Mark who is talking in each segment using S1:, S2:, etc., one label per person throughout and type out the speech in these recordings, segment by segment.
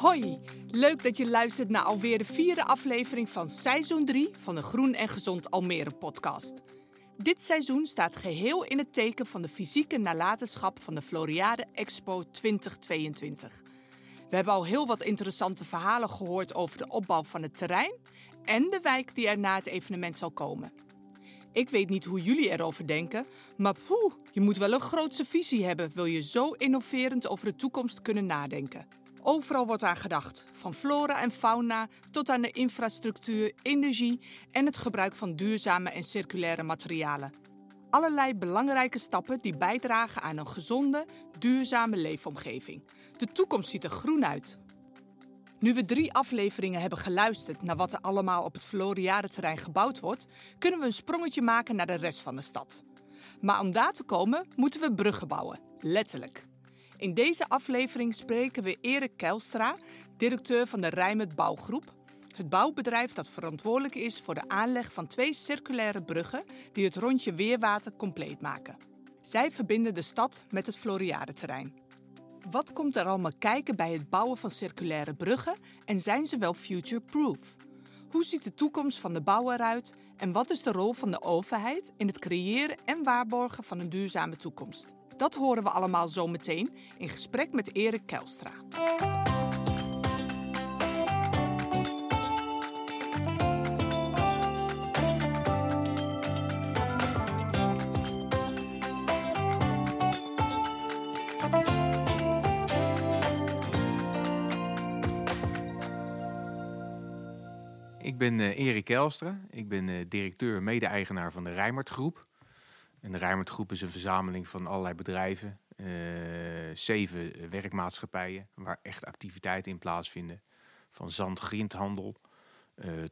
S1: Hoi, leuk dat je luistert naar alweer de vierde aflevering van seizoen 3 van de Groen en Gezond Almere podcast. Dit seizoen staat geheel in het teken van de fysieke nalatenschap van de Floriade Expo 2022. We hebben al heel wat interessante verhalen gehoord over de opbouw van het terrein en de wijk die er na het evenement zal komen. Ik weet niet hoe jullie erover denken, maar poeh, je moet wel een grootse visie hebben wil je zo innoverend over de toekomst kunnen nadenken. Overal wordt aan gedacht, van flora en fauna tot aan de infrastructuur, energie en het gebruik van duurzame en circulaire materialen. Allerlei belangrijke stappen die bijdragen aan een gezonde, duurzame leefomgeving. De toekomst ziet er groen uit. Nu we drie afleveringen hebben geluisterd naar wat er allemaal op het Floriade-terrein gebouwd wordt, kunnen we een sprongetje maken naar de rest van de stad. Maar om daar te komen moeten we bruggen bouwen, letterlijk. In deze aflevering spreken we Erik Kelstra, directeur van de Rijmet Bouwgroep. Het bouwbedrijf dat verantwoordelijk is voor de aanleg van twee circulaire bruggen die het rondje Weerwater compleet maken. Zij verbinden de stad met het Floriade-terrein. Wat komt er allemaal kijken bij het bouwen van circulaire bruggen en zijn ze wel future-proof? Hoe ziet de toekomst van de bouw eruit en wat is de rol van de overheid in het creëren en waarborgen van een duurzame toekomst? Dat horen we allemaal zo meteen in gesprek met Erik Kelstra.
S2: Ik ben uh, Erik Kelstra. Ik ben uh, directeur mede-eigenaar van de Rijmert Groep. En de Rijmert Groep is een verzameling van allerlei bedrijven. Uh, zeven werkmaatschappijen waar echt activiteiten in plaatsvinden. Van zand, grindhandel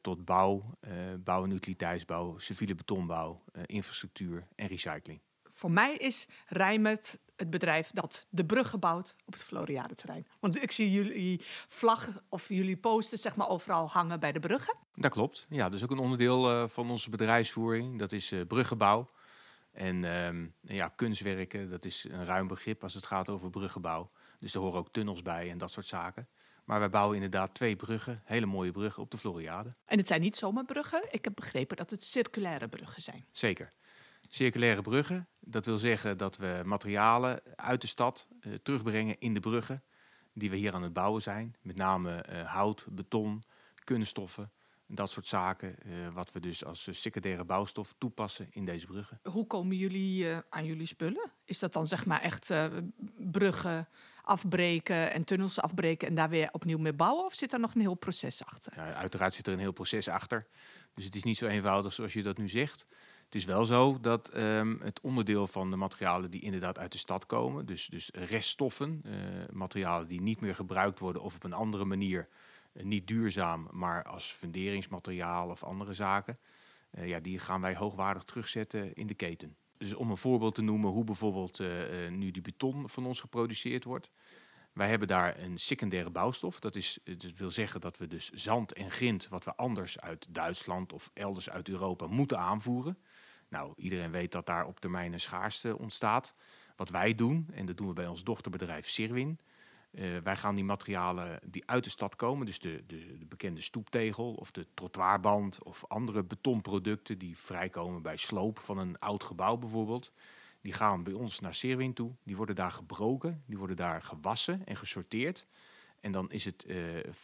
S2: tot bouw, bouw- en utiliteitsbouw, civiele betonbouw, infrastructuur en recycling.
S1: Voor mij is Rijmert het bedrijf dat de bruggen bouwt op het Floriade-terrein. Want ik zie jullie vlag of jullie posters zeg maar overal hangen bij de bruggen.
S2: Dat klopt. Ja, dat is ook een onderdeel uh, van onze bedrijfsvoering. Dat is uh, bruggenbouw. En uh, ja, kunstwerken, dat is een ruim begrip als het gaat over bruggenbouw. Dus er horen ook tunnels bij en dat soort zaken. Maar wij bouwen inderdaad twee bruggen, hele mooie bruggen op de Floriade.
S1: En het zijn niet zomaar bruggen. Ik heb begrepen dat het circulaire bruggen zijn.
S2: Zeker. Circulaire bruggen, dat wil zeggen dat we materialen uit de stad uh, terugbrengen in de bruggen die we hier aan het bouwen zijn. Met name uh, hout, beton, kunststoffen, dat soort zaken. Uh, wat we dus als secundaire bouwstof toepassen in deze bruggen.
S1: Hoe komen jullie aan jullie spullen? Is dat dan zeg maar echt bruggen afbreken en tunnels afbreken en daar weer opnieuw mee bouwen? Of zit er nog een heel proces achter?
S2: Ja, uiteraard zit er een heel proces achter. Dus het is niet zo eenvoudig zoals je dat nu zegt. Het is wel zo dat um, het onderdeel van de materialen die inderdaad uit de stad komen, dus, dus reststoffen, materialen die niet meer gebruikt worden of op een andere manier niet duurzaam, maar als funderingsmateriaal of andere zaken, uh, ja, die gaan wij hoogwaardig terugzetten in de keten. Dus om een voorbeeld te noemen hoe bijvoorbeeld nu die beton van ons geproduceerd wordt. Wij hebben daar een secundaire bouwstof. Dat, is, dat wil zeggen dat we dus zand en grind, wat we anders uit Duitsland of elders uit Europa moeten aanvoeren. Nou, iedereen weet dat daar op termijn een schaarste ontstaat. Wat wij doen, en dat doen we bij ons dochterbedrijf Sirwin. Uh, wij gaan die materialen die uit de stad komen, dus de, de, de, bekende stoeptegel of de trottoirband of andere betonproducten die vrijkomen bij sloop van een oud gebouw bijvoorbeeld. Die gaan bij ons naar Sirwin toe. Die worden daar gebroken, die worden daar gewassen en gesorteerd. En dan is het uh,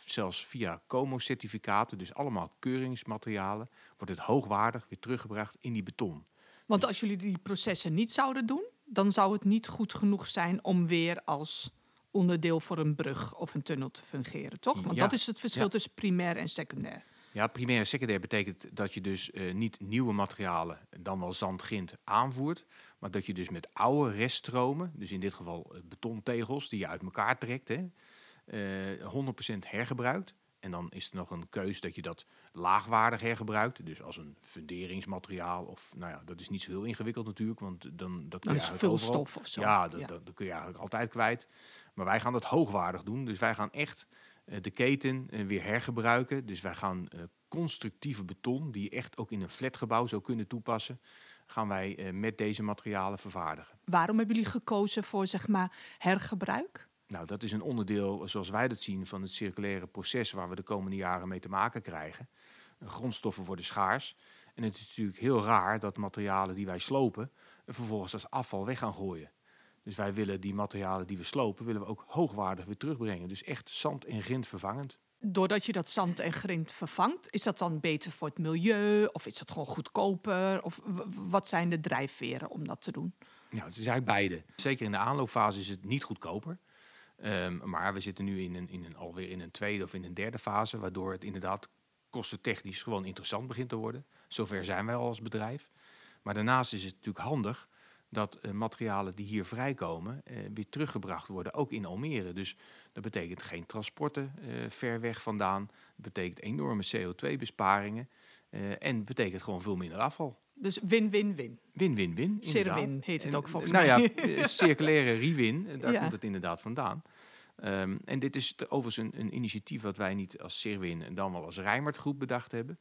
S2: zelfs via COMO-certificaten, dus allemaal keuringsmaterialen, wordt het hoogwaardig weer teruggebracht in die beton.
S1: Want als jullie die processen niet zouden doen, dan zou het niet goed genoeg zijn om weer als onderdeel voor een brug of een tunnel te fungeren, toch? Want
S2: Ja.
S1: dat is het verschil
S2: Ja.
S1: tussen primair en secundair.
S2: Ja, primair en secundair betekent dat je dus eh, niet nieuwe materialen, dan wel zand, grind, aanvoert. Maar dat je dus met oude reststromen, dus in dit geval eh, betontegels die je uit elkaar trekt, hè, eh 100% hergebruikt. En dan is er nog een keus dat je dat laagwaardig hergebruikt. Dus als een funderingsmateriaal. Of nou ja, dat is niet zo heel ingewikkeld natuurlijk. Want dan, dat kun je
S1: is het
S2: eigenlijk
S1: veel
S2: overal-
S1: stof of zo.
S2: Ja, dat,
S1: Ja.
S2: Dat, dat kun je eigenlijk altijd kwijt. Maar wij gaan dat hoogwaardig doen. Dus wij gaan echt eh, de keten eh, weer hergebruiken. Dus wij gaan eh, constructieve beton, die je echt ook in een flatgebouw zou kunnen toepassen, gaan wij eh, met deze materialen vervaardigen.
S1: Waarom hebben jullie gekozen voor zeg maar hergebruik?
S2: Nou, dat is een onderdeel, zoals wij dat zien, van het circulaire proces waar we de komende jaren mee te maken krijgen. Grondstoffen worden schaars. En het is natuurlijk heel raar dat materialen die wij slopen, vervolgens als afval weg gaan gooien. Dus wij willen die materialen die we slopen, willen we ook hoogwaardig weer terugbrengen. Dus echt zand en grind vervangend.
S1: Doordat je dat zand en grind vervangt, is dat dan beter voor het milieu? Of is dat gewoon goedkoper? Of wat zijn de drijfveren om dat te doen?
S2: Nou, het is eigenlijk beide. Zeker in de aanloopfase is het niet goedkoper. Um, maar we zitten nu in een, in een, alweer in een tweede of in een derde fase, waardoor het inderdaad kostentechnisch gewoon interessant begint te worden. Zover zijn wij al als bedrijf. Maar daarnaast is het natuurlijk handig dat uh, materialen die hier vrijkomen uh, weer teruggebracht worden, ook in Almere. Dus dat betekent geen transporten uh, ver weg vandaan. Dat betekent enorme CO2-besparingen. en betekent gewoon veel minder afval.
S1: Dus win-win-win.
S2: Win-win-win.
S1: Cirwin heet het ook volgens mij.
S2: Nou ja, circulaire rewin, daar ja. komt het inderdaad vandaan. Um, en dit is overigens een, een, initiatief wat wij niet als Sirwin en dan wel als Rijmert Groep bedacht hebben.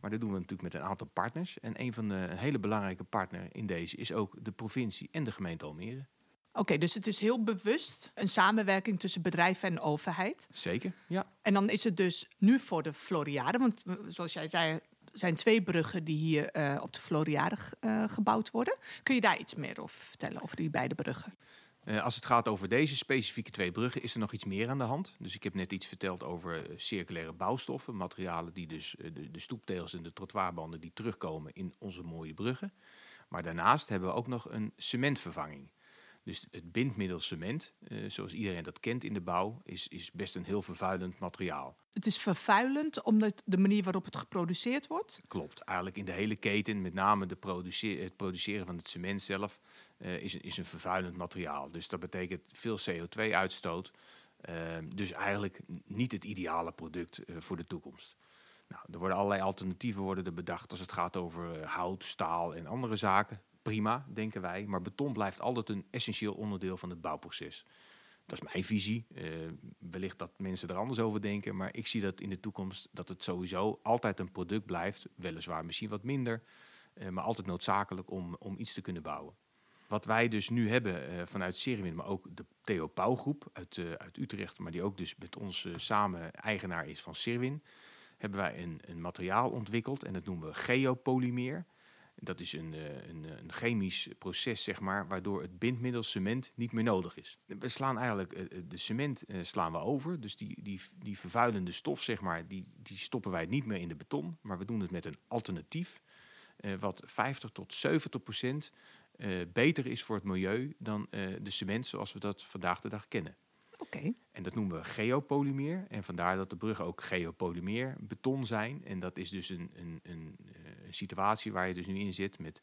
S2: Maar dat doen we natuurlijk met een aantal partners. En een van de een hele belangrijke partner in deze is ook de provincie en de gemeente Almere.
S1: Oké, okay, dus het is heel bewust een samenwerking tussen bedrijven en overheid.
S2: Zeker, ja.
S1: En dan is het dus nu voor de Floriade, want zoals jij zei, zijn twee bruggen die hier uh, op de Floriade uh, gebouwd worden. Kun je daar iets meer over vertellen, over die beide bruggen?
S2: Uh, als het gaat over deze specifieke twee bruggen, is er nog iets meer aan de hand. Dus ik heb net iets verteld over circulaire bouwstoffen, materialen die dus de, de stoeptegels en de trottoirbanden die terugkomen in onze mooie bruggen. Maar daarnaast hebben we ook nog een cementvervanging. Dus het bindmiddel cement, uh, zoals iedereen dat kent in de bouw, is, is best een heel vervuilend materiaal.
S1: Het is vervuilend omdat de manier waarop het geproduceerd wordt?
S2: Klopt. Eigenlijk in de hele keten, met name de produce het produceren van het cement zelf, uh, is, is een vervuilend materiaal. Dus dat betekent veel CO2-uitstoot. Uh, dus eigenlijk niet het ideale product voor de toekomst. Nou, er worden allerlei alternatieven worden er bedacht als het gaat over hout, staal en andere zaken prima, denken wij. Maar beton blijft altijd een essentieel onderdeel van het bouwproces. Dat is mijn visie. Wellicht dat mensen er anders over denken. Maar ik zie dat in de toekomst dat het sowieso altijd een product blijft. Weliswaar misschien wat minder. Maar altijd noodzakelijk om, om iets te kunnen bouwen. Wat wij dus nu hebben uh, vanuit Serimin, maar ook de Theo Pauw groep uit, uit Utrecht, maar die ook dus met ons samen eigenaar is van Serwin, hebben wij een, een materiaal ontwikkeld en dat noemen we geopolymeer. Dat is een, eh, een, een, chemisch proces, zeg maar, waardoor het bindmiddel cement niet meer nodig is. We slaan eigenlijk eh, eh, de cement slaan we over. Dus die, die, die vervuilende stof, zeg maar, die, die stoppen wij niet meer in de beton. Maar we doen het met een alternatief. wat 50 tot 70 procent beter is voor het milieu dan de cement zoals we dat vandaag de dag kennen.
S1: Okay.
S2: En dat noemen we geopolymeer. En vandaar dat de bruggen ook geopolymeer beton zijn. En dat is dus een, een, een, een situatie waar je dus nu in zit met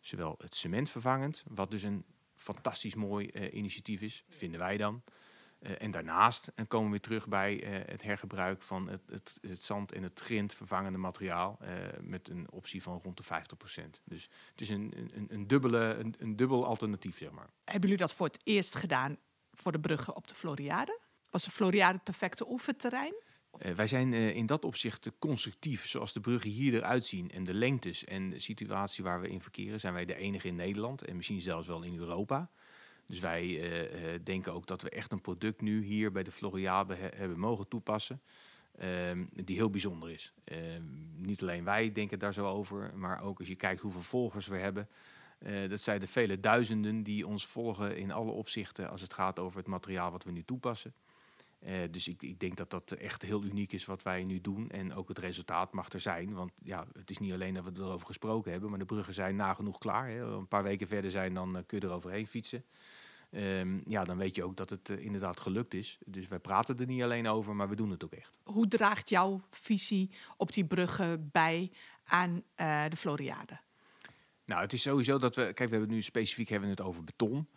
S2: zowel het cement vervangend, wat dus een fantastisch mooi uh, initiatief is, vinden wij dan. Uh, en daarnaast en komen we weer terug bij uh, het hergebruik van het, het, het, zand en het grind vervangende materiaal. met een optie van rond de 50%. Dus het is een, een, een, dubbele, een, een dubbel alternatief, zeg maar.
S1: Hebben jullie dat voor het eerst gedaan voor de bruggen op de Floriade? Was de Floriade het perfecte oefenterrein?
S2: Uh, wij zijn uh, in dat opzicht constructief. Zoals de bruggen hier eruit zien en de lengtes en de situatie waar we in verkeren, zijn wij de enige in Nederland en misschien zelfs wel in Europa. Dus wij uh, denken ook dat we echt een product nu hier bij de Floriade he hebben mogen toepassen. Ehm, die heel bijzonder is. Ehm, niet alleen wij denken daar zo over, maar ook als je kijkt hoeveel volgers we hebben. Uh, dat zijn de vele duizenden die ons volgen in alle opzichten als het gaat over het materiaal wat we nu toepassen. Uh, dus ik, ik, denk dat dat echt heel uniek is wat wij nu doen. En ook het resultaat mag er zijn. Want ja, het is niet alleen dat we erover gesproken hebben, maar de bruggen zijn nagenoeg klaar. Hè. Een paar weken verder zijn, dan uh, kun je er overheen fietsen. Um, ja, dan weet je ook dat het inderdaad gelukt is. Dus wij praten er niet alleen over, maar we doen het ook echt.
S1: Hoe draagt jouw visie op die bruggen bij aan de Floriade?
S2: Nou, het is sowieso dat we. Kijk, we hebben nu specifiek hebben het over beton.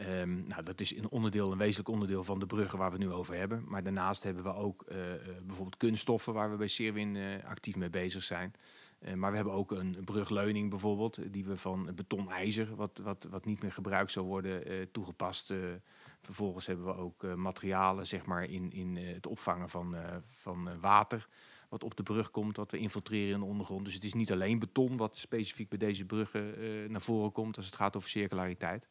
S2: Um, nou, dat is een onderdeel, een wezenlijk onderdeel van de bruggen waar we het nu over hebben. Maar daarnaast hebben we ook uh, bijvoorbeeld kunststoffen waar we bij Serwin uh, actief mee bezig zijn. Maar we hebben ook een brugleuning bijvoorbeeld, die we van betonijzer, wat, wat, wat niet meer gebruikt zou worden, toegepast. vervolgens hebben we ook materialen zeg maar, in, in het opvangen van, van water wat op de brug komt, wat we infiltreren in de ondergrond. Dus het is niet alleen beton wat specifiek bij deze bruggen naar voren komt als het gaat over circulariteit.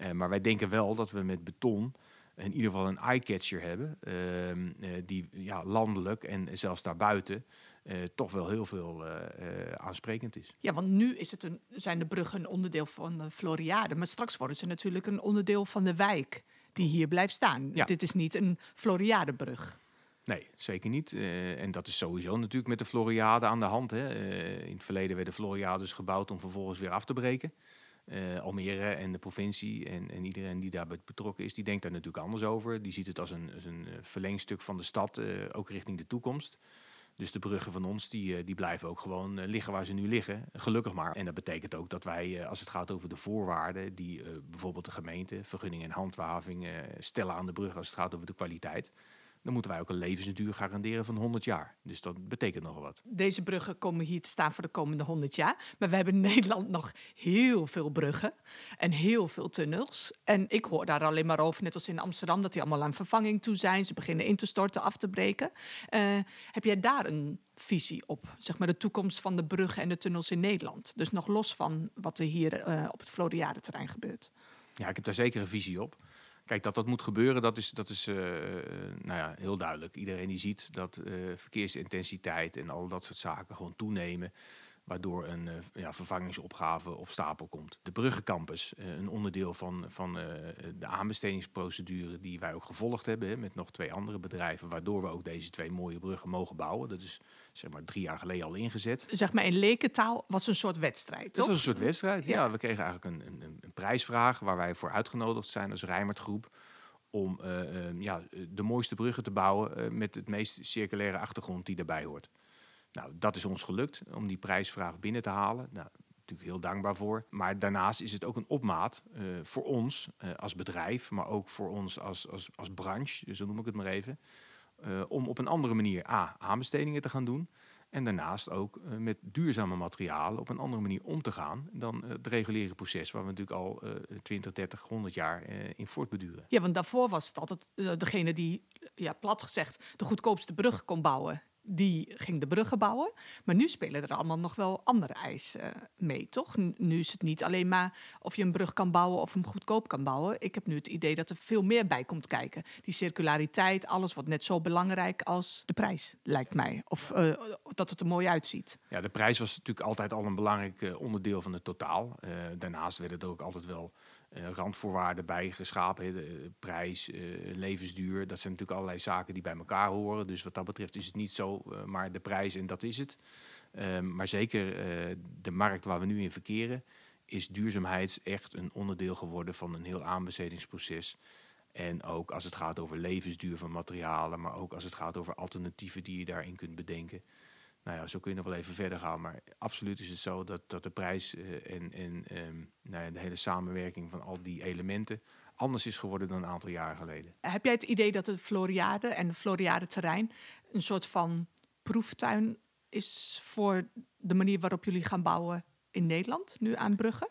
S2: Uh, maar wij denken wel dat we met beton in ieder geval een eye-catcher hebben. ehm, eh, die ja, landelijk en zelfs daarbuiten eh, toch wel heel veel eh, eh, aansprekend is.
S1: Ja, want nu is het een, zijn de bruggen een onderdeel van de Floriade. Maar straks worden ze natuurlijk een onderdeel van de wijk die hier blijft staan.
S2: Ja.
S1: Dit is niet een Floriadebrug.
S2: Nee, zeker niet. Eh, en dat is sowieso natuurlijk met de Floriade aan de hand. Hè. Eh, in het verleden werden Floriades gebouwd om vervolgens weer af te breken. Eh, Almere en de provincie en, en iedereen die daarbij betrokken is, die denkt daar natuurlijk anders over. Die ziet het als een, een eh, verlengstuk van de stad, eh, ook richting de toekomst. Dus de bruggen van ons, die, die blijven ook gewoon liggen waar ze nu liggen. Gelukkig maar. En dat betekent ook dat wij, als het gaat over de voorwaarden... die bijvoorbeeld de gemeente, vergunning en handhaving stellen aan de brug... als het gaat over de kwaliteit... dan moeten wij ook een levensduur garanderen van 100 jaar. Dus dat betekent nogal wat.
S1: Deze bruggen komen hier te staan voor de komende 100 jaar. Maar we hebben in Nederland nog heel veel bruggen en heel veel tunnels. En ik hoor daar alleen maar over, net als in Amsterdam, dat die allemaal aan vervanging toe zijn. Ze beginnen in te storten, af te breken. Eh, heb jij daar een visie op? Zeg maar de toekomst van de bruggen en de tunnels in Nederland. Dus nog los van wat er hier eh, op het Floriade-terrein gebeurt.
S2: Ja, ik heb daar zeker een visie op. Kijk, dat dat moet gebeuren, dat is, dat is eh, nou ja, heel duidelijk. Iedereen die ziet dat eh, verkeersintensiteit en al dat soort zaken gewoon toenemen. Waardoor een eh, ja, vervangingsopgave op stapel komt. De Bruggencampus, een onderdeel van, van de aanbestedingsprocedure die wij ook gevolgd hebben hè, met nog twee andere bedrijven. Waardoor we ook deze twee mooie bruggen mogen bouwen. Dat is zeg maar drie jaar geleden al ingezet.
S1: Zeg maar in lekentaal was een soort wedstrijd,
S2: Dat
S1: toch?
S2: was een soort wedstrijd. Ja,
S1: Ja.
S2: we kregen eigenlijk een, een, een prijsvraag waar wij voor uitgenodigd zijn als Rijmert Groep. Om eh, eh, ja, de mooiste bruggen te bouwen eh, met het meest circulaire achtergrond die daarbij hoort. Nou, dat is ons gelukt om die prijsvraag binnen te halen. Nou, natuurlijk heel dankbaar voor. Maar daarnaast is het ook een opmaat eh, voor ons als bedrijf, maar ook voor ons als, als, als branche, zo noem ik het maar even. Eh, om op een andere manier A, aanbestedingen te gaan doen. En daarnaast ook eh, met duurzame materialen op een andere manier om te gaan dan eh, het reguliere proces waar we natuurlijk al eh 20, 30, 100 jaar in voortbeduren.
S1: Ja, want daarvoor was het altijd degene die, ja, plat gezegd, de goedkoopste brug kon bouwen. Die ging de bruggen bouwen. Maar nu spelen er allemaal nog wel andere eisen eh, mee, toch? Nu is het niet alleen maar of je een brug kan bouwen of hem goedkoop kan bouwen. Ik heb nu het idee dat er veel meer bij komt kijken. Die circulariteit, alles wordt net zo belangrijk als de prijs, lijkt mij. Of eh, dat het er mooi uitziet.
S2: Ja, de prijs was natuurlijk altijd al een belangrijk eh, onderdeel van het totaal. Daarnaast werden er ook altijd wel randvoorwaarden bij geschapen. eh, prijs, eh, levensduur, dat zijn natuurlijk allerlei zaken die bij elkaar horen. Dus wat dat betreft is het niet zo, eh, maar de prijs en dat is het. Ehm, maar zeker eh, de markt waar we nu in verkeren, is duurzaamheid echt een onderdeel geworden van een heel aanbestedingsproces. En ook als het gaat over levensduur van materialen, maar ook als het gaat over alternatieven die je daarin kunt bedenken. Nou ja, zo kun je nog wel even verder gaan. Maar absoluut is het zo dat, dat de prijs eh, en, en ehm, nou ja, de hele samenwerking van al die elementen anders is geworden dan een aantal jaren geleden.
S1: Heb jij het idee dat het Floriade en het Floriade-terrein een soort van proeftuin is voor de manier waarop jullie gaan bouwen in Nederland, nu aan bruggen?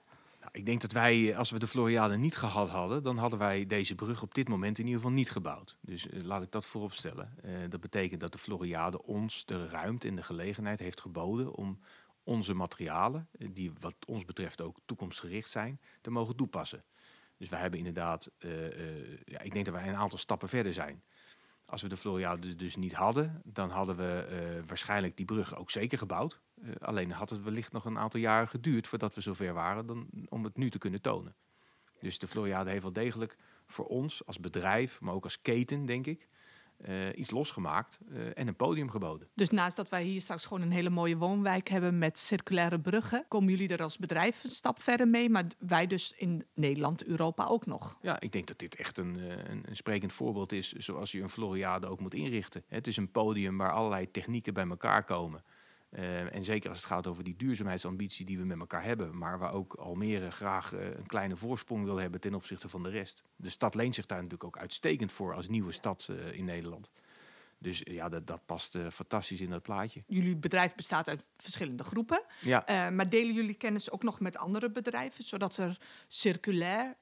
S2: Ik denk dat wij, eh, als we de Floriade niet gehad hadden, dan hadden wij deze brug op dit moment in ieder geval niet gebouwd. Dus eh, laat ik dat voorop stellen. Eh, dat betekent dat de Floriade ons de ruimte en de gelegenheid heeft geboden om onze materialen, die wat ons betreft ook toekomstgericht zijn, te mogen toepassen. Dus wij hebben inderdaad, ja, ik denk dat wij een aantal stappen verder zijn. Als we de Floriade dus niet hadden, dan hadden we waarschijnlijk die brug ook zeker gebouwd. Eh, alleen had het wellicht nog een aantal jaren geduurd voordat we zover waren dan, om het nu te kunnen tonen. Dus de Floriade heeft wel degelijk voor ons als bedrijf, maar ook als keten, denk ik, eh, iets losgemaakt eh, en een podium geboden.
S1: Dus naast dat wij hier straks gewoon een hele mooie woonwijk hebben met circulaire bruggen, komen jullie er als bedrijf een stap verder mee, maar wij dus in Nederland, Europa ook nog.
S2: Ja, ik denk dat dit echt een, een, een sprekend voorbeeld is zoals je een Floriade ook moet inrichten. Het is een podium waar allerlei technieken bij elkaar komen. Eh, en zeker als het gaat over die duurzaamheidsambitie die we met elkaar hebben, maar waar ook Almere graag eh, een kleine voorsprong wil hebben ten opzichte van de rest. De stad leent zich daar natuurlijk ook uitstekend voor als nieuwe stad eh, in Nederland. Dus ja, dat, dat past fantastisch in dat plaatje.
S1: Jullie bedrijf bestaat uit verschillende groepen,
S2: Ja,
S1: maar delen jullie kennis ook nog met andere bedrijven, zodat er circulair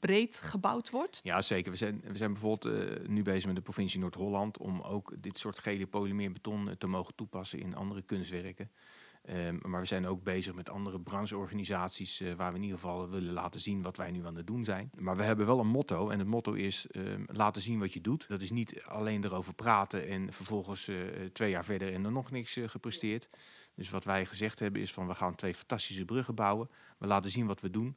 S1: breed gebouwd wordt?
S2: Ja, zeker. We zijn, we zijn bijvoorbeeld eh, nu bezig met de provincie Noord-Holland om ook dit soort gele polymeerbeton eh, te mogen toepassen in andere kunstwerken. Ehm, maar we zijn ook bezig met andere brancheorganisaties uh, waar we in ieder geval willen laten zien wat wij nu aan het doen zijn. Maar we hebben wel een motto en het motto is ehm, laten zien wat je doet. Dat is niet alleen erover praten en vervolgens twee jaar verder en er nog niks gepresteerd. Dus wat wij gezegd hebben is van we gaan twee fantastische bruggen bouwen. We laten zien wat we doen.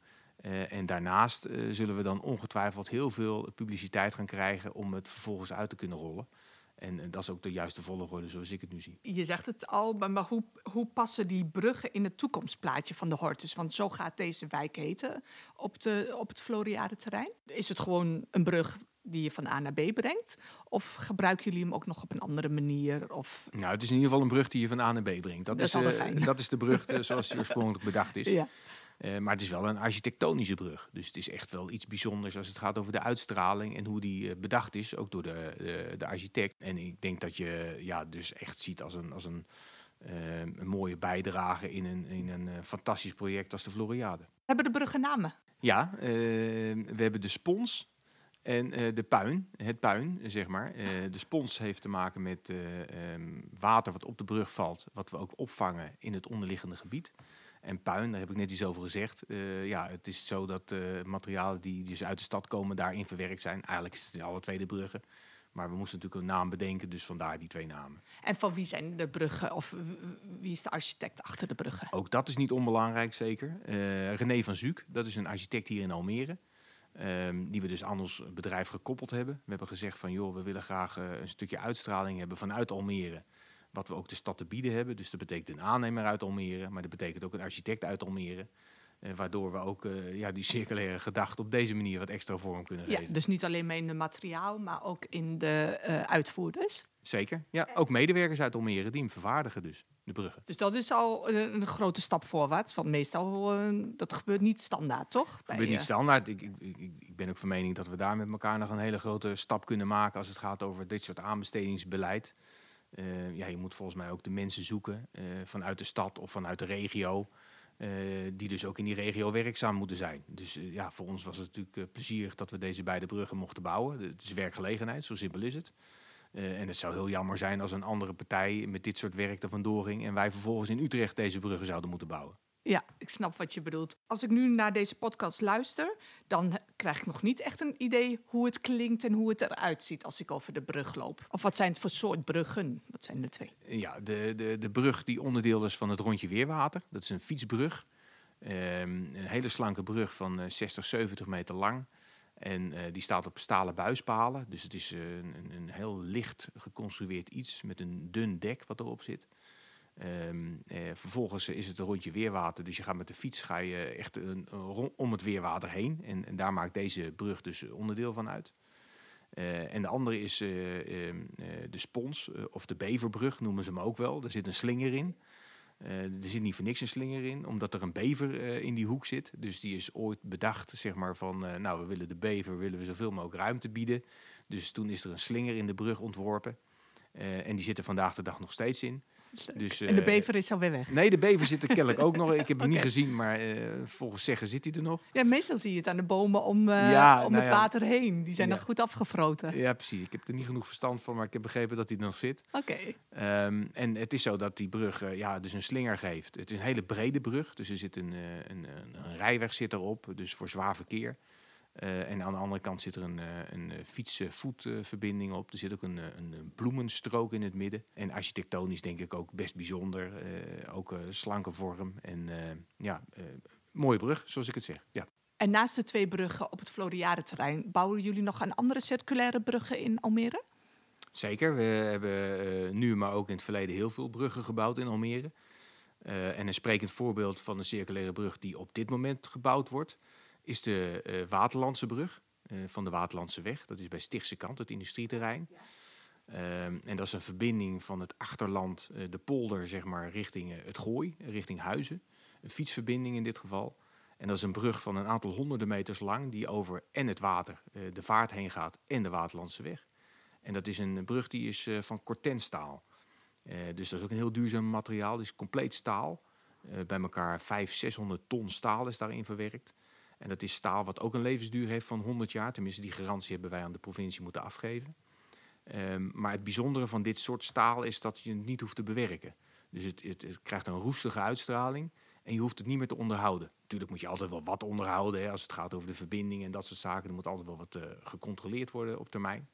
S2: En daarnaast zullen we dan ongetwijfeld heel veel publiciteit gaan krijgen om het vervolgens uit te kunnen rollen. En, dat is ook de juiste volgorde zoals ik het nu zie.
S1: Je zegt het al, maar hoe, hoe passen die bruggen in het toekomstplaatje van de Hortus? Want zo gaat deze wijk heten op, de, op het Floriade terrein. Is het gewoon een brug die je van A naar B brengt? Of gebruiken jullie hem ook nog op een andere manier? Of...
S2: Nou, het is in ieder geval een brug die je van A naar B brengt. Dat,
S1: dat is,
S2: uh, dat is de brug zoals die oorspronkelijk bedacht is.
S1: Ja.
S2: Uh, maar het is wel een architectonische brug. Dus het is echt wel iets bijzonders als het gaat over de uitstraling en hoe die uh, bedacht is, ook door de, de, de, architect. En ik denk dat je ja, dus echt ziet als een, als een, een mooie bijdrage in een, in een fantastisch project als de Floriade.
S1: Hebben de bruggen namen?
S2: Ja, we hebben de spons en de puin, het puin, zeg maar. de spons heeft te maken met um, water wat op de brug valt, wat we ook opvangen in het onderliggende gebied en puin, daar heb ik net iets over gezegd. Uh, ja, het is zo dat uh, materialen die dus uit de stad komen daarin verwerkt zijn. Eigenlijk is het in alle twee de bruggen. Maar we moesten natuurlijk een naam bedenken, dus vandaar die twee namen.
S1: En van wie zijn de bruggen of wie is de architect achter de bruggen?
S2: Ook dat is niet onbelangrijk, zeker. Uh, René van Zuuk, dat is een architect hier in Almere. Um, die we dus aan ons bedrijf gekoppeld hebben. We hebben gezegd van joh, we willen graag een stukje uitstraling hebben vanuit Almere wat we ook de stad te bieden hebben. Dus dat betekent een aannemer uit Almere, maar dat betekent ook een architect uit Almere. Uh, waardoor we ook uh, ja, die circulaire gedachte op deze manier wat extra vorm kunnen
S1: ja,
S2: geven.
S1: Dus niet alleen maar in de materiaal, maar ook in de uh, uitvoerders.
S2: Zeker, ja. Ook medewerkers uit Almere die hem vervaardigen dus, de bruggen.
S1: Dus dat is al een, een grote stap voorwaarts. Want meestal, dat gebeurt niet standaard, toch?
S2: Dat gebeurt niet standaard. Ik, ik, ik, ik, ben ook van mening dat we daar met elkaar nog een hele grote stap kunnen maken... als het gaat over dit soort aanbestedingsbeleid. Uh, ja, je moet volgens mij ook de mensen zoeken uh, vanuit de stad of vanuit de regio. Uh, die dus ook in die regio werkzaam moeten zijn. Dus ja, voor ons was het natuurlijk plezierig dat we deze beide bruggen mochten bouwen. Het is werkgelegenheid, zo simpel is het. en het zou heel jammer zijn als een andere partij met dit soort werk er vandoor ging... en wij vervolgens in Utrecht deze bruggen zouden moeten bouwen.
S1: Ja, ik snap wat je bedoelt. Als ik nu naar deze podcast luister, dan krijg ik nog niet echt een idee hoe het klinkt en hoe het eruit ziet als ik over de brug loop. Of wat zijn het voor soort bruggen? Wat zijn er twee?
S2: Ja, de, de, de brug die onderdeel is van het rondje Weerwater. Dat is een fietsbrug. Um, een hele slanke brug van uh, 60, 70 meter lang. En uh, die staat op stalen buispalen. Dus het is uh, een, een heel licht geconstrueerd iets met een dun dek wat erop zit. Um, eh, vervolgens is het een rondje weerwater. Dus je gaat met de fiets ga je echt een, om het weerwater heen. En, en, daar maakt deze brug dus onderdeel van uit. Uh, en de andere is uh, de spons, of de beverbrug noemen ze hem ook wel. Er zit een slinger in. er zit niet voor niks een slinger in, omdat er een bever in die hoek zit. Dus die is ooit bedacht, zeg maar, van... nou, we willen de bever, willen we zoveel mogelijk ruimte bieden. Dus toen is er een slinger in de brug ontworpen. en die zit er vandaag de dag nog steeds in.
S1: Dus, en de eh, bever is alweer weg?
S2: Nee, de bever zit er kennelijk ook nog. Ik heb hem okay. niet gezien, maar uh, volgens zeggen zit hij er nog.
S1: Ja, meestal zie je het aan de bomen om, ja, om nou het water heen. Die zijn nog goed afgefroten.
S2: Ja, precies. Ik heb er niet genoeg verstand van, maar ik heb begrepen dat hij er nog zit.
S1: Oké.
S2: Okay. Um, en het is zo dat die brug ja, dus een slinger geeft. Het is een hele brede brug, dus er zit een, een, een, een rijweg zit erop, dus voor zwaar verkeer. Uh, en aan de andere kant zit er een, een fiets-voetverbinding op. Er zit ook een, een, bloemenstrook in het midden. En architectonisch denk ik ook best bijzonder. Uh, ook slanke vorm. En ja, mooie brug, zoals ik het zeg. Ja.
S1: En naast de twee bruggen op het Floriade-terrein... bouwen jullie nog aan andere circulaire bruggen in Almere?
S2: Zeker. We hebben nu, maar ook in het verleden... heel veel bruggen gebouwd in Almere. en een sprekend voorbeeld van een circulaire brug... die op dit moment gebouwd wordt is de uh, Waterlandse brug uh, van de Waterlandse weg. Dat is bij Stichtse kant, het industrieterrein. Ja. Um, en dat is een verbinding van het achterland, uh, de polder, zeg maar, richting het Gooi, richting Huizen. Een fietsverbinding in dit geval. En dat is een brug van een aantal honderden meters lang, die over en het water, de vaart heen gaat, en de Waterlandse weg. En dat is een brug die is van cortenstaal. dus dat is ook een heel duurzaam materiaal, die is compleet staal. bij elkaar 500, 600 ton staal is daarin verwerkt. En dat is staal wat ook een levensduur heeft van 100 jaar. Tenminste, die garantie hebben wij aan de provincie moeten afgeven. Um, maar het bijzondere van dit soort staal is dat je het niet hoeft te bewerken. Dus het, het, krijgt een roestige uitstraling. En je hoeft het niet meer te onderhouden. Natuurlijk moet je altijd wel wat onderhouden. Hè, als het gaat over de verbinding en dat soort zaken. Dan moet altijd wel wat uh, gecontroleerd worden op termijn.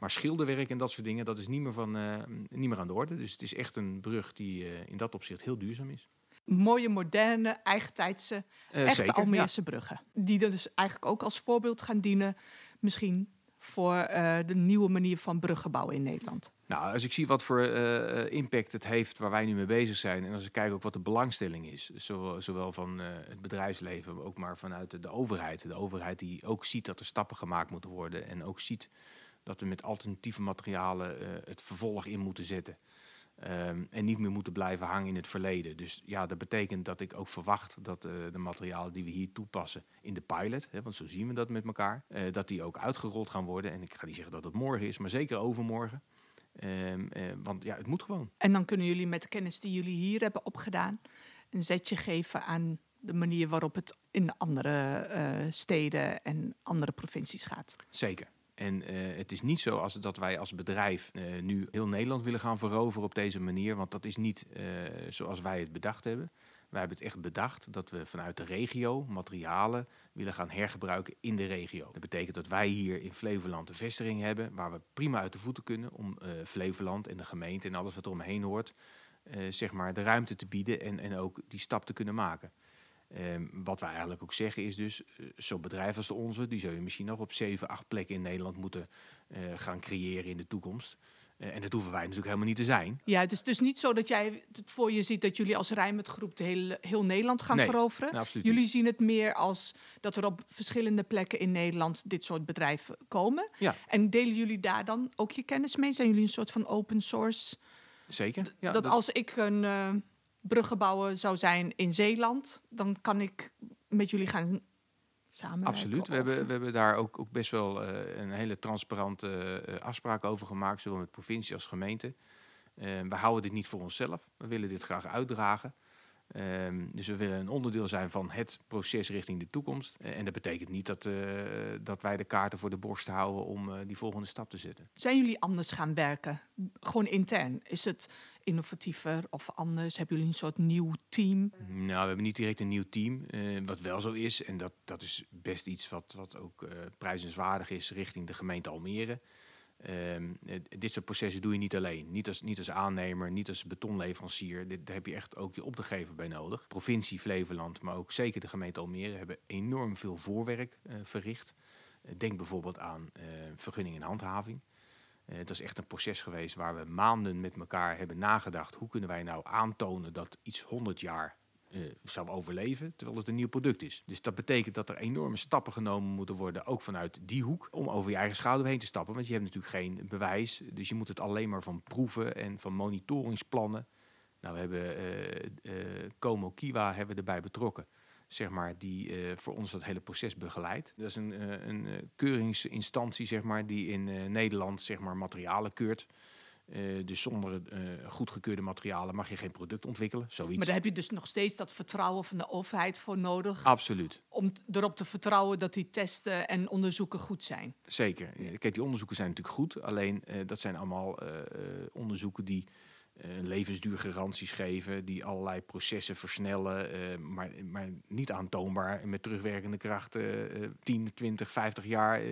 S2: Maar schilderwerk en dat soort dingen, dat is niet meer, van, uh, niet meer aan de orde. Dus het is echt een brug die uh, in dat opzicht heel duurzaam is.
S1: Mooie, moderne, eigentijdse, echte zeker, Almeerse ja. bruggen. Die dus eigenlijk ook als voorbeeld gaan dienen, misschien voor uh, de nieuwe manier van bruggen bouwen in Nederland?
S2: Nou, als ik zie wat voor uh, impact het heeft waar wij nu mee bezig zijn, en als ik kijk ook wat de belangstelling is, zowel, zowel van uh, het bedrijfsleven, maar ook maar vanuit de, de, overheid. De overheid die ook ziet dat er stappen gemaakt moeten worden en ook ziet dat we met alternatieve materialen het vervolg in moeten zetten. Um, en niet meer moeten blijven hangen in het verleden. Dus ja, dat betekent dat ik ook verwacht dat uh, de materialen die we hier toepassen in de pilot, hè, want zo zien we dat met elkaar, uh, dat die ook uitgerold gaan worden. En ik ga niet zeggen dat het morgen is, maar zeker overmorgen. Um, uh, want ja, het moet gewoon.
S1: En dan kunnen jullie met de kennis die jullie hier hebben opgedaan, een zetje geven aan de manier waarop het in andere steden en andere provincies gaat.
S2: Zeker. En uh, het is niet zo als dat wij als bedrijf uh, nu heel Nederland willen gaan veroveren op deze manier. Want dat is niet uh, zoals wij het bedacht hebben. Wij hebben het echt bedacht dat we vanuit de regio materialen willen gaan hergebruiken in de regio. Dat betekent dat wij hier in Flevoland een vestiging hebben waar we prima uit de voeten kunnen om Flevoland en de gemeente en alles wat er omheen hoort, zeg maar de ruimte te bieden en, en ook die stap te kunnen maken. Um, wat wij eigenlijk ook zeggen is dus, uh, zo'n bedrijf als de onze, die zou je misschien nog op zeven, acht plekken in Nederland moeten uh, gaan creëren in de toekomst. Uh, en dat hoeven wij natuurlijk helemaal niet te zijn.
S1: Ja, het is dus niet zo dat jij het voor je ziet dat jullie als Rijnmond Groep de hele, heel Nederland gaan
S2: nee,
S1: veroveren.
S2: Nou,
S1: jullie zien het meer als dat er op verschillende plekken in Nederland dit soort bedrijven komen.
S2: Ja.
S1: En delen jullie daar dan ook je kennis mee? Zijn jullie een soort van open source?
S2: Zeker. Ja,
S1: dat, dat, als ik een bruggenbouwen zou zijn in Zeeland, dan kan ik met jullie gaan samenwerken.
S2: Absoluut. We hebben, we hebben daar ook, ook best wel uh, een hele transparante uh, afspraak over gemaakt, zowel met provincie als gemeente. Uh, we houden dit niet voor onszelf. We willen dit graag uitdragen. Um, dus we willen een onderdeel zijn van het proces richting de toekomst. Uh, en dat betekent niet dat, uh, dat wij de kaarten voor de borst houden om uh, die volgende stap te zetten.
S1: Zijn jullie anders gaan werken? Gewoon intern? Is het innovatiever of anders? Hebben jullie een soort nieuw team?
S2: Nou, we hebben niet direct een nieuw team. wat wel zo is, en dat, dat is best iets wat, wat ook prijzenswaardig is richting de gemeente Almere. Um, dit soort processen doe je niet alleen. Niet als, niet als aannemer, niet als betonleverancier. Dit, daar heb je echt ook je opdrachtgever bij nodig. Provincie Flevoland, maar ook zeker de gemeente Almere hebben enorm veel voorwerk uh, verricht. Uh, denk bijvoorbeeld aan uh, vergunning en handhaving. Het is echt een proces geweest waar we maanden met elkaar hebben nagedacht. Hoe kunnen wij nou aantonen dat iets 100 jaar uh, zou overleven, terwijl het een nieuw product is. Dus dat betekent dat er enorme stappen genomen moeten worden, ook vanuit die hoek, om over je eigen schouder heen te stappen. Want je hebt natuurlijk geen bewijs, dus je moet het alleen maar van proeven en van monitoringsplannen. Nou, we hebben uh, uh, Como Kiwa hebben erbij betrokken, zeg maar, die voor ons dat hele proces begeleidt. Dat is een, een keuringsinstantie, zeg maar, die in Nederland, zeg maar, materialen keurt. Uh, dus zonder uh, goedgekeurde materialen mag je geen product ontwikkelen. Zoiets.
S1: Maar daar heb je dus nog steeds dat vertrouwen van de overheid voor nodig.
S2: Absoluut.
S1: Om erop te vertrouwen dat die testen en onderzoeken goed zijn.
S2: Zeker. Kijk, die onderzoeken zijn natuurlijk goed. Alleen uh, dat zijn allemaal onderzoeken die uh, levensduurgaranties geven, die allerlei processen versnellen, uh, maar, maar niet aantoonbaar en met terugwerkende kracht uh, 10, 20, 50 jaar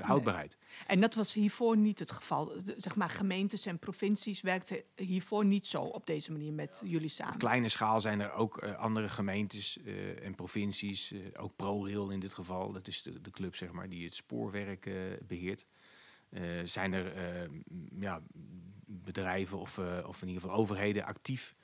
S2: houdbaarheid.
S1: Nee. En dat was hiervoor niet het geval. Zeg maar, gemeentes en provincies werkten hiervoor niet zo op deze manier met jullie samen.
S2: Op kleine schaal zijn er ook andere gemeentes en provincies, ook ProRail in dit geval, dat is de, de club zeg maar, die het spoorwerk beheert. Zijn er ja, bedrijven of, uh, of in ieder geval overheden actief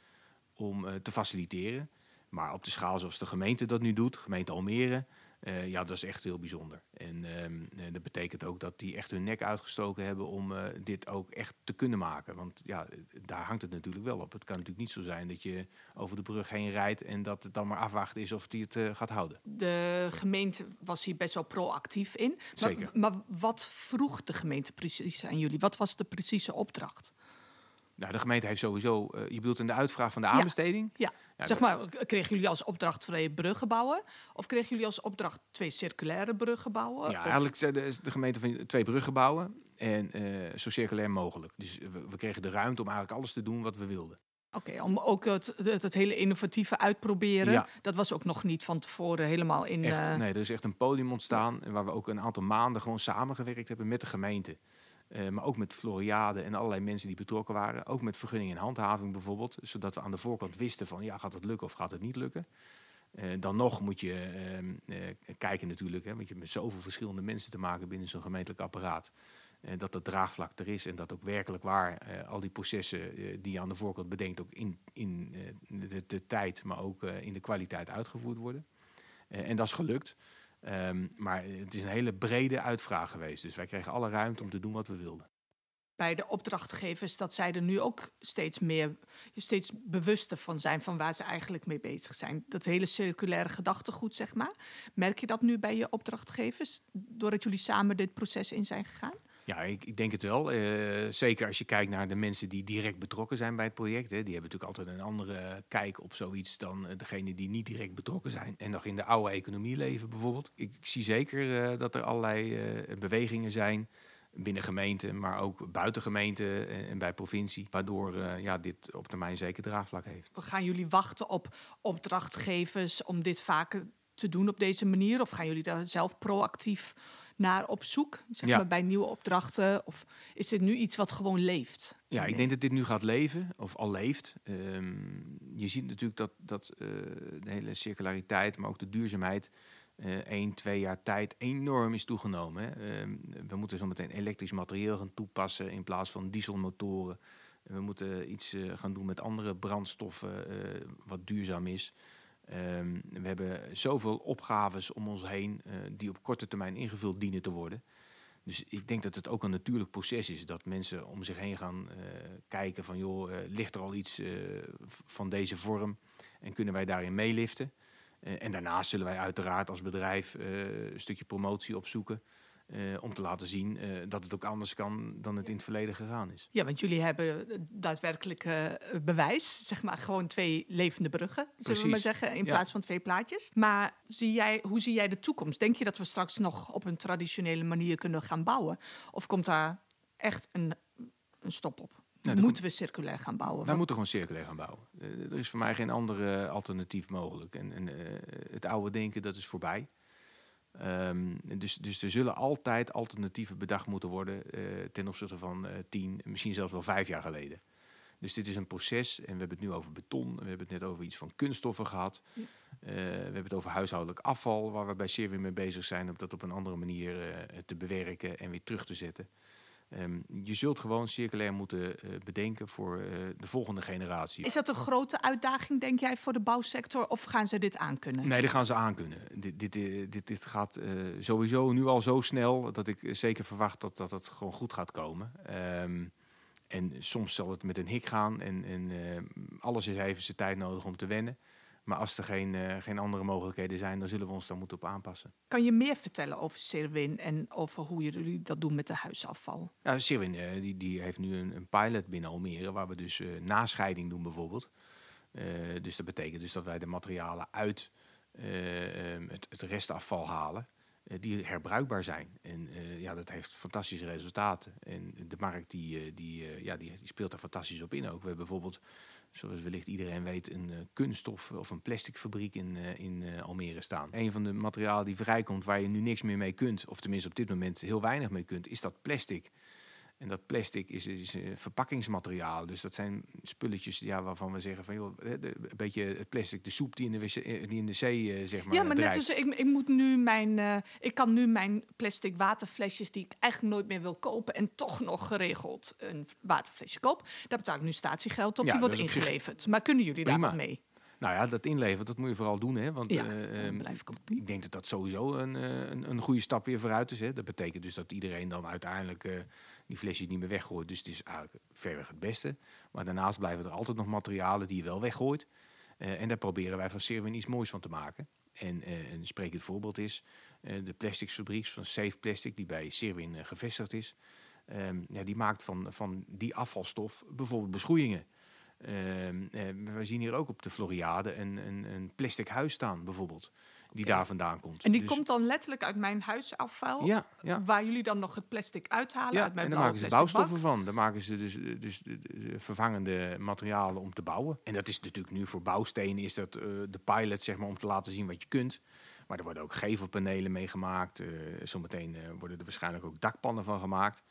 S2: om te faciliteren. Maar op de schaal zoals de gemeente dat nu doet, gemeente Almere, uh, ja, dat is echt heel bijzonder. En uh, dat betekent ook dat die echt hun nek uitgestoken hebben om uh, dit ook echt te kunnen maken. Want ja, daar hangt het natuurlijk wel op. Het kan natuurlijk niet zo zijn dat je over de brug heen rijdt en dat het dan maar afwachten is of die het gaat houden.
S1: De gemeente was hier best wel proactief in. Maar,
S2: Zeker.
S1: Maar wat vroeg de gemeente precies aan jullie? Wat was de precieze opdracht?
S2: Nou, de gemeente heeft sowieso, uh, je bedoelt in de uitvraag van de aanbesteding?
S1: Ja, ja. Ja zeg maar, kregen jullie als opdracht twee bruggen bouwen? Of kregen jullie als opdracht twee circulaire bruggen bouwen?
S2: Ja,
S1: of?
S2: eigenlijk zei de, de, gemeente van twee bruggen bouwen en uh, zo circulair mogelijk. Dus we, we, kregen de ruimte om eigenlijk alles te doen wat we wilden.
S1: Oké, om ook het, het, het, hele innovatieve uitproberen.
S2: Ja.
S1: Dat was ook nog niet van tevoren helemaal in.
S2: Echt,
S1: eh,
S2: nee, er is echt een podium ontstaan waar we ook een aantal maanden gewoon samengewerkt hebben met de gemeente. Eh, maar ook met Floriade en allerlei mensen die betrokken waren. Ook met vergunning en handhaving bijvoorbeeld. Zodat we aan de voorkant wisten van ja, gaat het lukken of gaat het niet lukken. Eh, dan nog moet je ehm, eh, kijken natuurlijk, hè, want je hebt met zoveel verschillende mensen te maken binnen zo'n gemeentelijk apparaat. Dat het draagvlak er is en dat ook werkelijk waar al die processen die je aan de voorkant bedenkt ook in, in de, de tijd, maar ook in de kwaliteit uitgevoerd worden. En dat is gelukt. Ehm, maar het is een hele brede uitvraag geweest. Dus wij kregen alle ruimte om te doen wat we wilden.
S1: bij de opdrachtgevers dat zij er nu ook steeds meer, steeds bewuster van zijn van waar ze eigenlijk mee bezig zijn. Dat hele circulaire gedachtegoed, zeg maar. Merk je dat nu bij je opdrachtgevers, doordat jullie samen dit proces in zijn gegaan?
S2: Ja, ik, ik denk het wel. Eh, zeker als je kijkt naar de mensen die direct betrokken zijn bij het project. Hè. Die hebben natuurlijk altijd een andere kijk op zoiets dan uh, degene die niet direct betrokken zijn. En nog in de oude economie leven bijvoorbeeld. Ik, ik zie zeker uh, dat er allerlei bewegingen zijn binnen gemeenten, maar ook buiten gemeenten en, en bij provincie. Waardoor ja, dit op termijn zeker draagvlak heeft.
S1: Gaan jullie wachten op opdrachtgevers om dit vaker te doen op deze manier? Of gaan jullie daar zelf proactief naar op zoek? Zeg
S2: Ja.
S1: maar bij nieuwe opdrachten? Of is dit nu iets wat gewoon leeft?
S2: Ja, ik denk dat dit nu gaat leven, of al leeft. Ehm, je ziet natuurlijk dat, dat eh, de hele circulariteit, maar ook de duurzaamheid, eh één, twee jaar tijd enorm is toegenomen. Hè. Ehm, we moeten zo meteen elektrisch materieel gaan toepassen in plaats van dieselmotoren. We moeten iets eh, gaan doen met andere brandstoffen, wat duurzaam is. Ehm, we hebben zoveel opgaves om ons heen eh, die op korte termijn ingevuld dienen te worden. Dus ik denk dat het ook een natuurlijk proces is dat mensen om zich heen gaan eh, kijken van joh, eh, ligt er al iets van deze vorm en kunnen wij daarin meeliften? En daarnaast zullen wij uiteraard als bedrijf een stukje promotie opzoeken eh, om te laten zien eh, dat het ook anders kan dan het in het verleden gegaan is.
S1: Ja, want jullie hebben daadwerkelijk eh, bewijs, zeg maar gewoon twee levende bruggen, zullen we maar zeggen, in
S2: Ja.
S1: plaats van twee plaatjes. Maar zie jij, hoe zie jij de toekomst? Denk je dat we straks nog op een traditionele manier kunnen gaan bouwen? Of komt daar echt een, een stop op?
S2: er
S1: Moeten we circulair gaan bouwen? Want-
S2: moeten gewoon circulair gaan bouwen. Er is voor mij geen ander alternatief mogelijk. En, en het oude denken, dat is voorbij. Ehm, dus, dus er zullen altijd alternatieven bedacht moeten worden eh, ten opzichte van eh, tien, misschien zelfs wel vijf jaar geleden. Dus dit is een proces en we hebben het nu over beton. We hebben het net over iets van kunststoffen gehad.
S1: Ja.
S2: Eh, we hebben het over huishoudelijk afval, waar we bij weer mee bezig zijn om dat op een andere manier te bewerken en weer terug te zetten. Ehm, je zult gewoon circulair moeten eh, bedenken voor eh, de volgende generatie.
S1: Is dat een grote uitdaging, denk jij, voor de bouwsector? Of gaan ze dit aankunnen?
S2: Nee, dat gaan ze aankunnen. Dit, dit, eh, dit, dit gaat sowieso nu al zo snel dat ik zeker verwacht dat, dat het gewoon goed gaat komen. Ehm, en soms zal het met een hik gaan en, en alles is even zijn tijd nodig om te wennen. Maar als er geen, eh, geen andere mogelijkheden zijn, dan zullen we ons daar moeten op aanpassen.
S1: Kan je meer vertellen over Serwin en over hoe jullie dat doen met de huisafval?
S2: Ja, Sirwin eh, die, die heeft nu een, een pilot binnen Almere, waar we dus eh, nascheiding doen bijvoorbeeld. Dus dat betekent dus dat wij de materialen uit eh, ehm, het, het restafval halen, die herbruikbaar zijn. En ja, dat heeft fantastische resultaten. En de markt die, die, ja, die, die speelt daar fantastisch op in ook. We hebben bijvoorbeeld, zoals wellicht iedereen weet, een eh, kunststof of een plasticfabriek in, eh, in eh, Almere staan. Een van de materialen die vrijkomt waar je nu niks meer mee kunt, of tenminste op dit moment heel weinig mee kunt, is dat plastic. En dat plastic is, is eh, verpakkingsmateriaal. Dus dat zijn spulletjes ja, waarvan we zeggen van joh, een beetje het plastic, de soep die in de, wc, eh, die in de zee eh, zeg maar.
S1: ja, maar net als ik, ik moet nu mijn, ik kan nu mijn plastic waterflesjes die ik eigenlijk nooit meer wil kopen en toch nog geregeld een waterflesje koop. Daar betaal ik nu statiegeld op,
S2: Ja,
S1: die wordt ingeleverd. Maar kunnen jullie daar
S2: prima.
S1: wat mee?
S2: Nou ja, dat inleveren, dat moet je vooral doen. Hè? Want
S1: Ja,
S2: eh, ehm,
S1: ik
S2: denk dat dat sowieso een, een, een goede stap weer vooruit is. Hè? Dat betekent dus dat iedereen dan uiteindelijk die flesjes niet meer weggooit. Dus het is eigenlijk verreweg het beste. Maar daarnaast blijven er altijd nog materialen die je wel weggooit. Eh, en daar proberen wij van Serwin iets moois van te maken. En eh, een sprekend voorbeeld is eh, de plasticsfabriek van Safe Plastic, die bij Serwin gevestigd is. Ehm, die maakt van, van die afvalstof bijvoorbeeld beschoeiingen. Ehm, eh, we zien hier ook op de Floriade een, een, een plastic huis staan, bijvoorbeeld. Die daar vandaan komt.
S1: En die
S2: Dus-
S1: komt dan letterlijk uit mijn huisafval,
S2: Ja, ja.
S1: waar jullie dan nog het plastic uithalen
S2: Ja,
S1: uit mijn
S2: en
S1: blauwe
S2: maken ze bouwstoffen
S1: bak.
S2: van. Dan maken ze dus, dus de- de vervangende materialen om te bouwen. En dat is natuurlijk nu voor bouwstenen is dat eh, de pilot zeg maar om te laten zien wat je kunt. Maar er worden ook gevelpanelen mee gemaakt. Eh, zometeen eh, worden er waarschijnlijk ook dakpannen van gemaakt.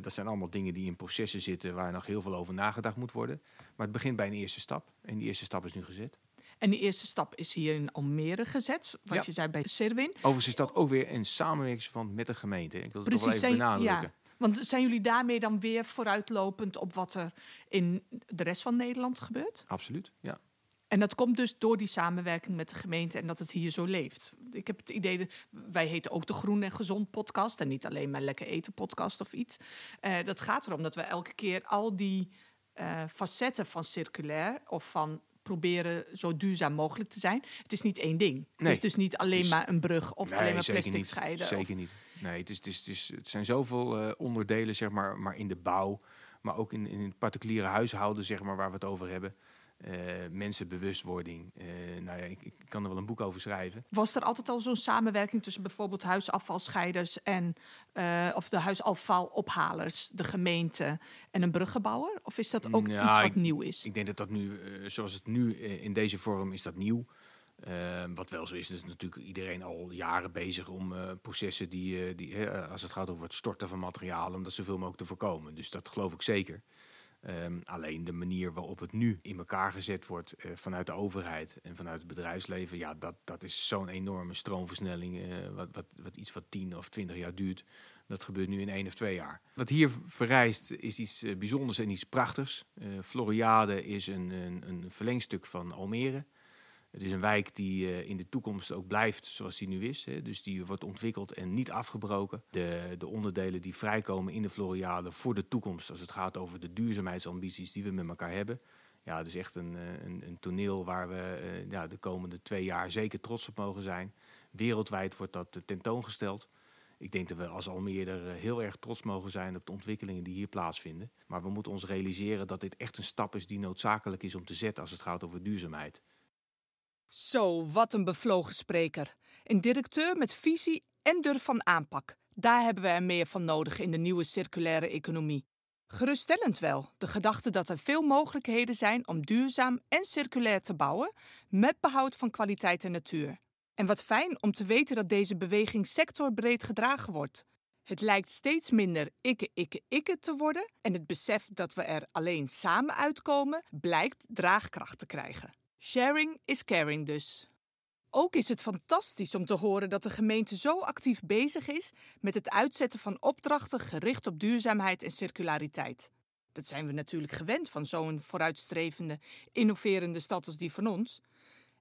S2: Dat zijn allemaal dingen die in processen zitten waar nog heel veel over nagedacht moet worden. Maar het begint bij een eerste stap. En die eerste stap is nu gezet.
S1: En die eerste stap is hier in Almere gezet, wat
S2: Ja.
S1: je zei bij Serwin.
S2: Overigens is dat ook weer een samenwerkingsverband met de gemeente. Ik wil het toch wel even benadrukken.
S1: ja. Want zijn jullie daarmee dan weer vooruitlopend op wat er in de rest van Nederland gebeurt?
S2: Absoluut, ja.
S1: En dat komt dus door die samenwerking met de gemeente en dat het hier zo leeft. Ik heb het idee, dat wij heten ook de Groen en Gezond podcast en niet alleen maar Lekker Eten podcast of iets. Eh, dat gaat erom dat we elke keer al die eh, facetten van circulair of van proberen zo duurzaam mogelijk te zijn. Het is niet één ding. Het is dus niet alleen
S2: is-
S1: maar een brug of
S2: Nee,
S1: alleen maar plastic
S2: niet.
S1: scheiden. of-
S2: Zeker niet. Nee, het, is, het, is, het, is, het zijn zoveel eh, onderdelen, zeg maar, maar in de bouw, maar ook in, in het particuliere huishouden, zeg maar, waar we het over hebben. Eh, mensenbewustwording. Eh, nou ja, ik, ik kan er wel een boek over schrijven.
S1: Was er altijd al zo'n samenwerking tussen bijvoorbeeld huisafvalscheiders en eh, of de huisafvalophalers, de gemeente en een bruggenbouwer? Of is dat ook
S2: Nou,
S1: iets wat
S2: ik-
S1: nieuw is?
S2: Ik denk dat dat nu, zoals het nu in deze vorm is, dat nieuw. Eh, wat wel zo is, is natuurlijk iedereen al jaren bezig om processen die, die als het gaat over het storten van materialen, om dat zoveel mogelijk te voorkomen. Dus dat geloof ik zeker. Ehm, alleen de manier waarop het nu in elkaar gezet wordt eh, vanuit de overheid en vanuit het bedrijfsleven, ja, dat, dat is zo'n enorme stroomversnelling, eh, wat, wat, wat iets wat 10 of 20 jaar duurt. Dat gebeurt nu in één of twee jaar. Wat hier vereist is iets eh, bijzonders en iets prachtigs. Floriade is een, een, een verlengstuk van Almere. Het is een wijk die eh, in de toekomst ook blijft zoals die nu is. Hè. Dus die wordt ontwikkeld en niet afgebroken. De, de onderdelen die vrijkomen in de Floriade voor de toekomst, als het gaat over de duurzaamheidsambities die we met elkaar hebben. Ja, het is echt een, eh, een, een toneel waar we eh, ja, de komende twee jaar zeker trots op mogen zijn. Wereldwijd wordt dat tentoongesteld. Ik denk dat we als Almere heel erg trots mogen zijn op de ontwikkelingen die hier plaatsvinden. Maar we moeten ons realiseren dat dit echt een stap is die noodzakelijk is om te zetten als het gaat over duurzaamheid.
S1: Zo, wat een bevlogen spreker. Een directeur met visie en durf van aanpak. Daar hebben we er meer van nodig in de nieuwe circulaire economie. Geruststellend wel, de gedachte dat er veel mogelijkheden zijn om duurzaam en circulair te bouwen, met behoud van kwaliteit en natuur. En wat fijn om te weten dat deze beweging sectorbreed gedragen wordt. Het lijkt steeds minder ikke, ikke, ikke te worden en het besef dat we er alleen samen uitkomen blijkt draagkracht te krijgen. Sharing is caring dus. Ook is het fantastisch om te horen dat de gemeente zo actief bezig is met het uitzetten van opdrachten gericht op duurzaamheid en circulariteit. Dat zijn we natuurlijk gewend van zo'n vooruitstrevende, innoverende stad als die van ons.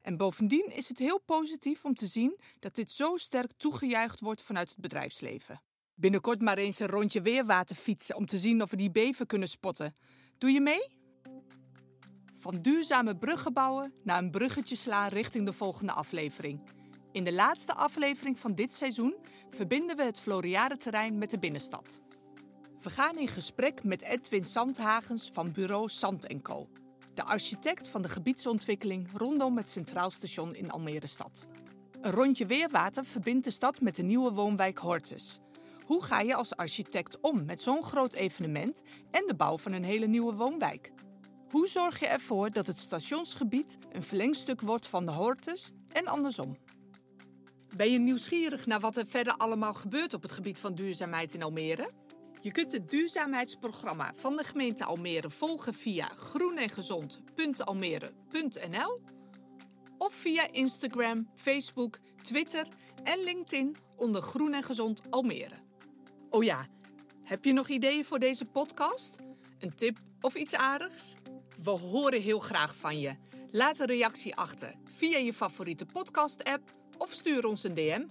S1: En bovendien is het heel positief om te zien dat dit zo sterk toegejuicht wordt vanuit het bedrijfsleven. Binnenkort maar eens een rondje weerwater fietsen om te zien of we die beven kunnen spotten. Doe je mee? Van duurzame bruggen bouwen naar een bruggetje slaan richting de volgende aflevering. In de laatste aflevering van dit seizoen verbinden we het Floriade-terrein met de binnenstad. We gaan in gesprek met Edwin Sandhagens van bureau Sand Co. De architect van de gebiedsontwikkeling rondom het Centraal Station in Almere Stad. Een rondje weerwater verbindt de stad met de nieuwe woonwijk Hortus. Hoe ga je als architect om met zo'n groot evenement en de bouw van een hele nieuwe woonwijk? Hoe zorg je ervoor dat het stationsgebied een verlengstuk wordt van de Hortus en andersom? Ben je nieuwsgierig naar wat er verder allemaal gebeurt op het gebied van duurzaamheid in Almere? Je kunt het duurzaamheidsprogramma van de gemeente Almere volgen via groenengezond.almere.nl of via Instagram, Facebook, Twitter en LinkedIn onder Groen en Gezond Almere. Oh ja, heb je nog ideeën voor deze podcast? Een tip of iets aardigs? We horen heel graag van je. Laat een reactie achter via je favoriete podcast-app of stuur ons een DM.